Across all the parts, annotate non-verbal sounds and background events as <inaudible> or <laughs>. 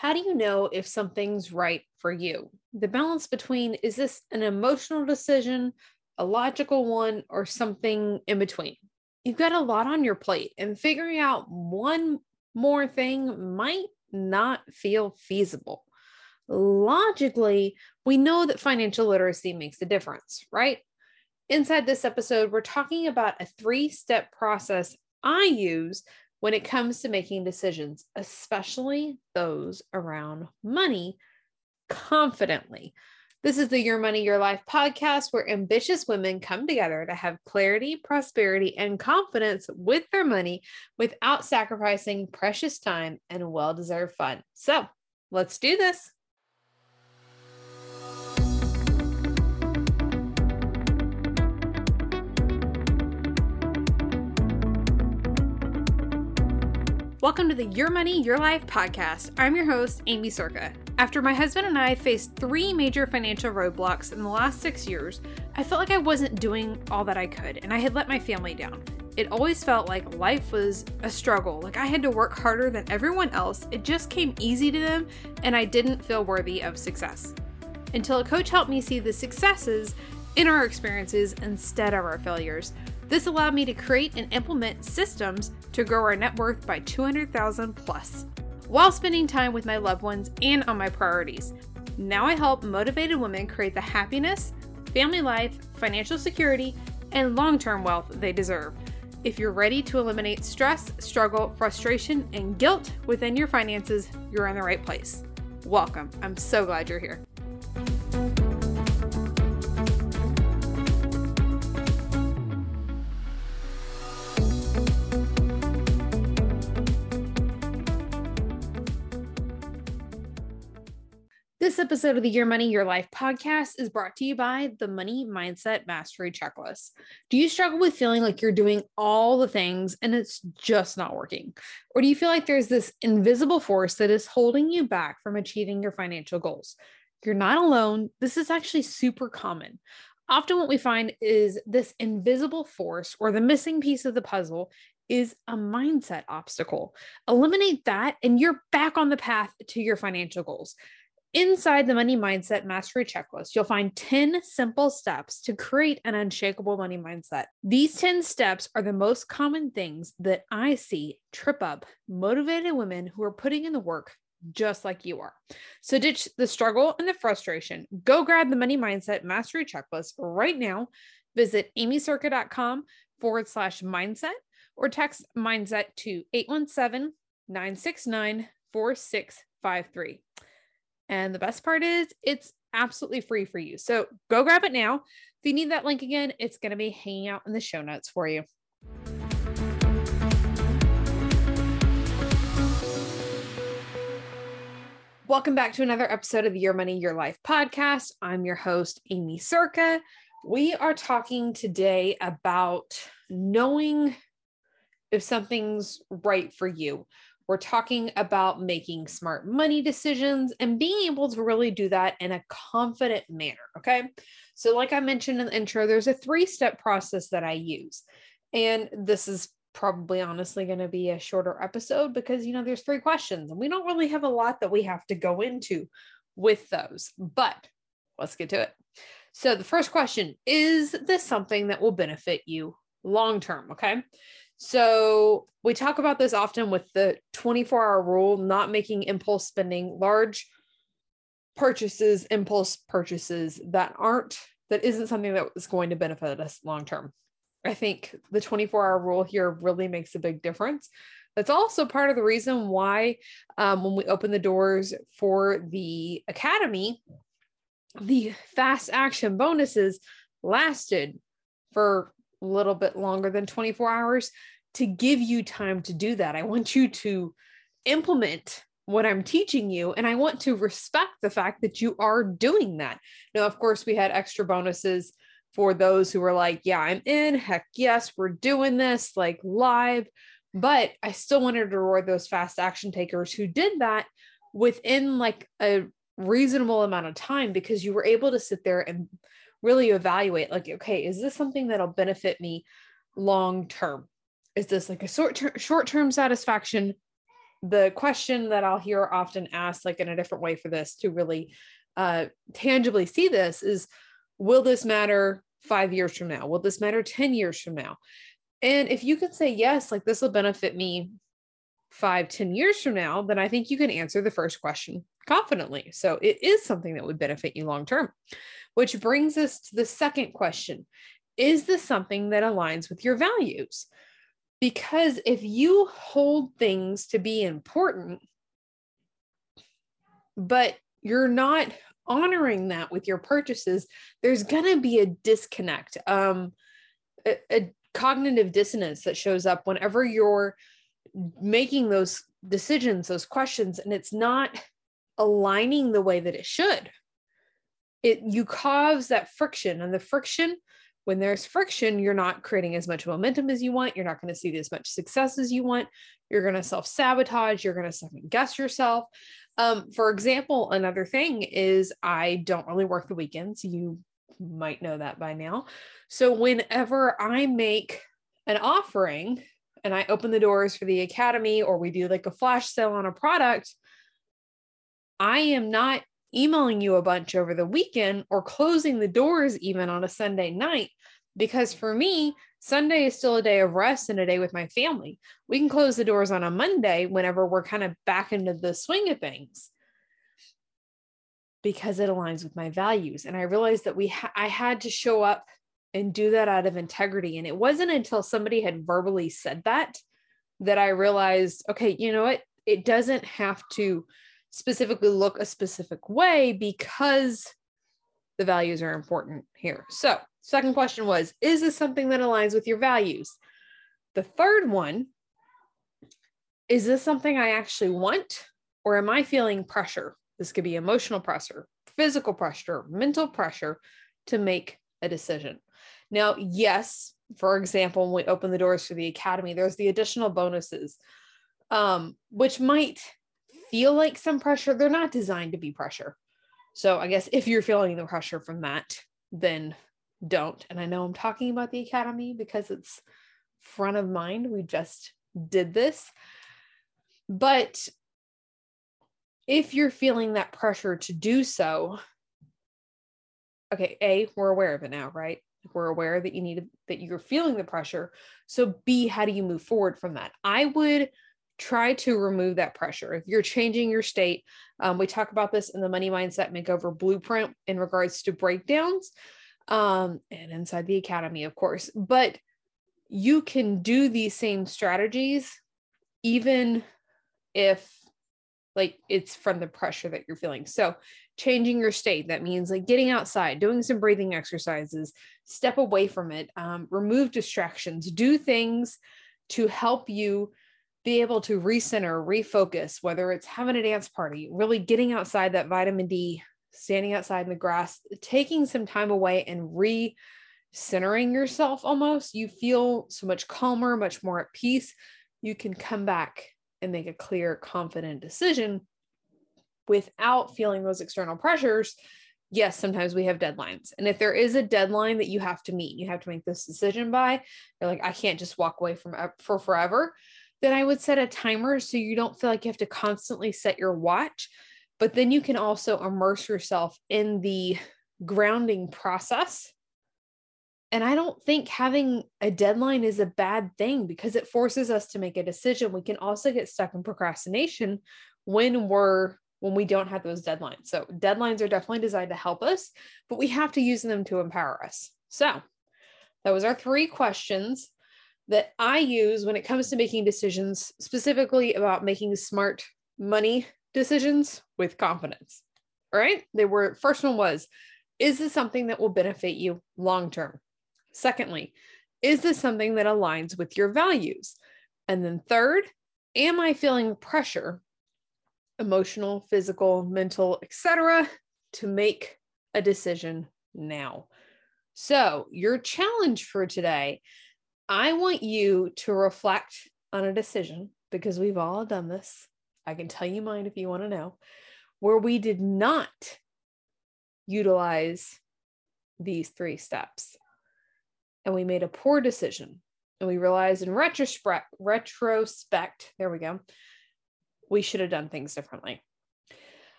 How do you know if something's right for you? The balance between is this an emotional decision, a logical one, or something in between? You've got a lot on your plate, and figuring out one more thing might not feel feasible. Logically, we know that financial literacy makes a difference, right? Inside this episode, we're talking about a three step process I use when it comes to making decisions, especially those around money, confidently. This is the Your Money, Your Life podcast where ambitious women come together to have clarity, prosperity, and confidence with their money without sacrificing precious time and well deserved fun. So let's do this. Welcome to the Your Money, Your Life podcast. I'm your host, Aimee Cerka. After my husband and I faced three major financial roadblocks in the last six years, I felt like I wasn't doing all that I could and I had let my family down. It always felt like life was a struggle, like I had to work harder than everyone else. It just came easy to them and I didn't feel worthy of success. Until a coach helped me see the successes in our experiences instead of our failures. This allowed me to create and implement systems to grow our net worth by 200,000 plus while spending time with my loved ones and on my priorities. Now I help motivated women create the happiness, family life, financial security, and long term wealth they deserve. If you're ready to eliminate stress, struggle, frustration, and guilt within your finances, you're in the right place. Welcome. I'm so glad you're here. Episode of the Your Money, Your Life podcast is brought to you by the Money Mindset Mastery Checklist. Do you struggle with feeling like you're doing all the things and it's just not working? Or do you feel like there's this invisible force that is holding you back from achieving your financial goals? You're not alone. This is actually super common. Often, what we find is this invisible force or the missing piece of the puzzle is a mindset obstacle. Eliminate that, and you're back on the path to your financial goals. Inside the Money Mindset Mastery Checklist, you'll find 10 simple steps to create an unshakable money mindset. These 10 steps are the most common things that I see trip up motivated women who are putting in the work just like you are. So ditch the struggle and the frustration. Go grab the Money Mindset Mastery Checklist right now. Visit aimeecerka.com forward slash mindset or text mindset to 817 969 4653. And the best part is it's absolutely free for you. So go grab it now. If you need that link again, it's going to be hanging out in the show notes for you. Welcome back to another episode of the Your Money, Your Life podcast. I'm your host, Aimee Cerka. We are talking today about knowing if something's right for you. We're talking about making smart money decisions and being able to really do that in a confident manner. Okay. So, like I mentioned in the intro, there's a three step process that I use. And this is probably honestly going to be a shorter episode because, you know, there's three questions and we don't really have a lot that we have to go into with those. But let's get to it. So, the first question is this something that will benefit you long term? Okay. So we talk about this often with the 24 hour rule, not making impulse spending, large purchases, impulse purchases that aren't, that isn't something that is going to benefit us long term. I think the 24 hour rule here really makes a big difference. That's also part of the reason why, um, when we open the doors for the academy, the fast action bonuses lasted for a little bit longer than 24 hours to give you time to do that. I want you to implement what I'm teaching you. And I want to respect the fact that you are doing that. Now, of course, we had extra bonuses for those who were like, yeah, I'm in. Heck yes, we're doing this like live. But I still wanted to reward those fast action takers who did that within like a reasonable amount of time because you were able to sit there and really evaluate like okay is this something that'll benefit me long term is this like a short term short term satisfaction the question that I'll hear often asked, like in a different way for this to really uh, tangibly see this, is will this matter five years from now? Will this matter 10 years from now? And if you can say yes, like this will benefit me five, ten years from now, then I think you can answer the first question confidently. So it is something that would benefit you long term. Which brings us to the second question Is this something that aligns with your values? Because if you hold things to be important, but you're not honoring that with your purchases, there's going to be a disconnect, um, a, a cognitive dissonance that shows up whenever you're making those decisions, those questions, and it's not aligning the way that it should. It you cause that friction, and the friction when there's friction, you're not creating as much momentum as you want. You're not going to see as much success as you want. You're going to self sabotage. You're going to second guess yourself. Um, for example, another thing is I don't really work the weekends. You might know that by now. So whenever I make an offering and I open the doors for the academy or we do like a flash sale on a product, I am not emailing you a bunch over the weekend or closing the doors even on a Sunday night. Because for me, Sunday is still a day of rest and a day with my family. We can close the doors on a Monday whenever we're kind of back into the swing of things because it aligns with my values. And I realized that we ha- I had to show up and do that out of integrity. And it wasn't until somebody had verbally said that that I realized, okay, you know what? It doesn't have to specifically look a specific way because the values are important here. So, second question was Is this something that aligns with your values? The third one is this something I actually want, or am I feeling pressure? This could be emotional pressure, physical pressure, mental pressure to make a decision. Now, yes, for example, when we open the doors for the academy, there's the additional bonuses, um, which might feel like some pressure, they're not designed to be pressure. So I guess if you're feeling the pressure from that, then don't. And I know I'm talking about the academy because it's front of mind. We just did this. But if you're feeling that pressure to do so, okay, A, we're aware of it now, right? We're aware that you need that you're feeling the pressure. So B, how do you move forward from that? I would try to remove that pressure. If you're changing your state, um, we talk about this in the Money Mindset Makeover Blueprint in regards to breakdowns um, and inside the academy, of course. But you can do these same strategies even if like it's from the pressure that you're feeling. So, changing your state that means like getting outside, doing some breathing exercises, step away from it, um, remove distractions, do things to help you be able to recenter, refocus, whether it's having a dance party, really getting outside that vitamin D, standing outside in the grass, taking some time away and re centering yourself almost, you feel so much calmer, much more at peace. You can come back and make a clear, confident decision without feeling those external pressures. Yes, sometimes we have deadlines. And if there is a deadline that you have to meet, you have to make this decision by, you're like, I can't just walk away from uh, for forever then I would set a timer so you don't feel like you have to constantly set your watch. But then you can also immerse yourself in the grounding process. And I don't think having a deadline is a bad thing because it forces us to make a decision. We can also get stuck in procrastination when we're when we don't have those deadlines. So deadlines are definitely designed to help us, but we have to use them to empower us. So that was our three questions that I use when it comes to making decisions, specifically about making smart money decisions with confidence. All right. They were, first one was, is this something that will benefit you long term? Secondly, is this something that aligns with your values? And then third, am I feeling pressure, emotional, physical, mental, etc., to make a decision now? So, your challenge for today I want you to reflect on a decision because we've all done this. I can tell you mine if you want to know, where we did not utilize these three steps. And we made a poor decision. And we realized in retrospect, retrospect, there we go, we should have done things differently.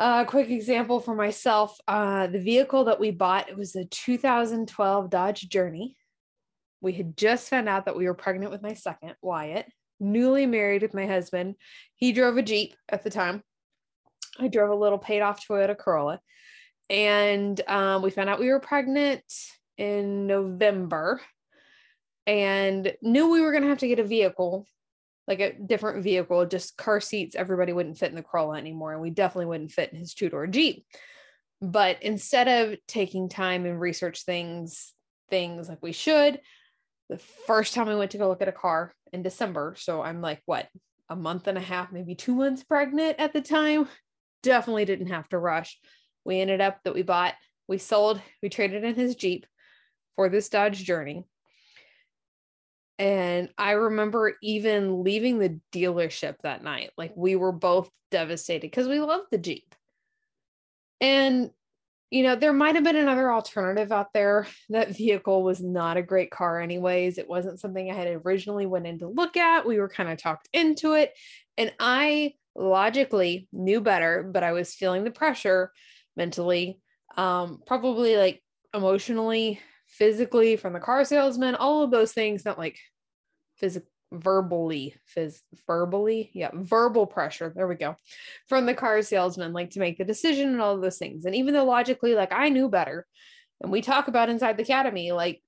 A uh, quick example for myself uh, the vehicle that we bought, it was a 2012 Dodge Journey. We had just found out that we were pregnant with my second, Wyatt, newly married with my husband. He drove a Jeep at the time. I drove a little paid off Toyota Corolla. And um, we found out we were pregnant in November and knew we were going to have to get a vehicle like a different vehicle, just car seats, everybody wouldn't fit in the Corolla anymore. And we definitely wouldn't fit in his two door Jeep. But instead of taking time and research things, things like we should, the first time I went to go look at a car in December, so I'm like, what, a month and a half, maybe two months pregnant at the time, definitely didn't have to rush. We ended up that we bought, we sold, we traded in his Jeep for this Dodge Journey. And I remember even leaving the dealership that night. Like we were both devastated because we love the Jeep. And, you know, there might have been another alternative out there. <laughs> That vehicle was not a great car, anyways. It wasn't something I had originally went in to look at. We were kind of talked into it. And I logically knew better, but I was feeling the pressure mentally, um, probably like emotionally physically from the car salesman, all of those things, not like physical verbally phys verbally? Yeah verbal pressure. There we go. From the car salesman like to make the decision and all those things. And even though logically like i knew better and we talk about inside the academy like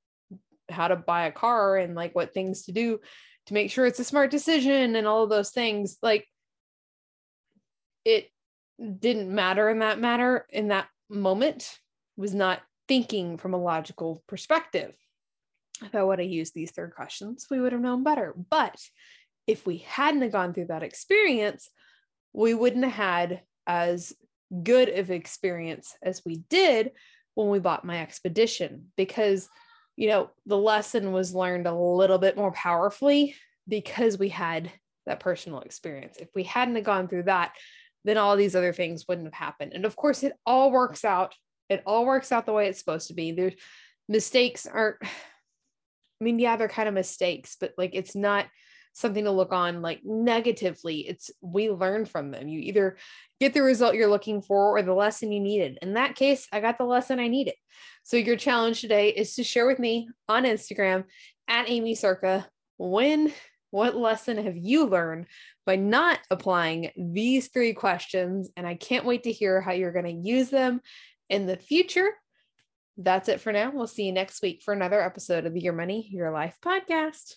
how to buy a car and like what things to do to make sure it's a smart decision and all of those things like it didn't matter in that matter in that moment. Was not thinking from a logical perspective. If I would have used these third questions, we would have known better. But if we hadn't have gone through that experience, we wouldn't have had as good of experience as we did when we bought my expedition because you know the lesson was learned a little bit more powerfully because we had that personal experience if we hadn't have gone through that then all these other things wouldn't have happened and of course it all works out it all works out the way it's supposed to be. There's mistakes aren't, I mean, yeah, they're kind of mistakes, but like it's not something to look on like negatively. It's we learn from them. You either get the result you're looking for or the lesson you needed. In that case, I got the lesson I needed. So your challenge today is to share with me on Instagram at Aimee Cerka when what lesson have you learned by not applying these three questions? And I can't wait to hear how you're going to use them in the future. That's it for now. We'll see you next week for another episode of the Your Money, Your Life podcast.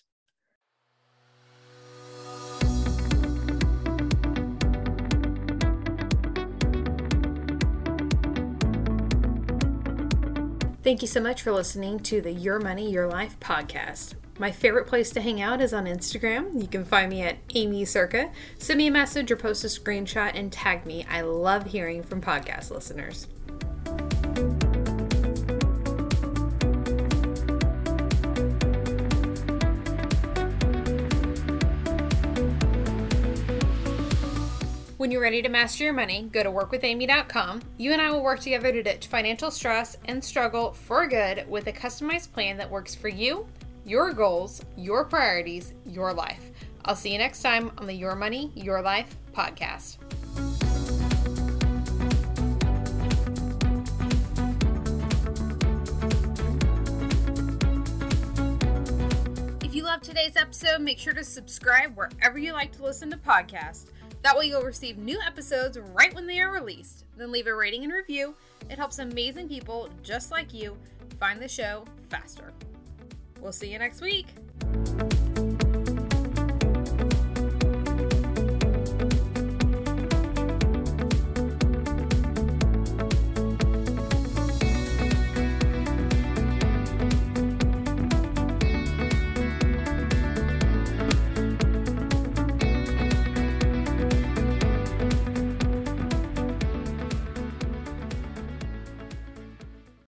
Thank you so much for listening to the Your Money, Your Life podcast. My favorite place to hang out is on Instagram. You can find me at Aimee Cerka. Send me a message or post a screenshot and tag me. I love hearing from podcast listeners. When you're ready to master your money, go to workwithamy.com. You and I will work together to ditch financial stress and struggle for good with a customized plan that works for you, your goals, your priorities, your life. I'll see you next time on the Your Money, Your Life podcast. If you love today's episode, make sure to subscribe wherever you like to listen to podcasts. That way, you'll receive new episodes right when they are released. Then leave a rating and review. It helps amazing people just like you find the show faster. We'll see you next week.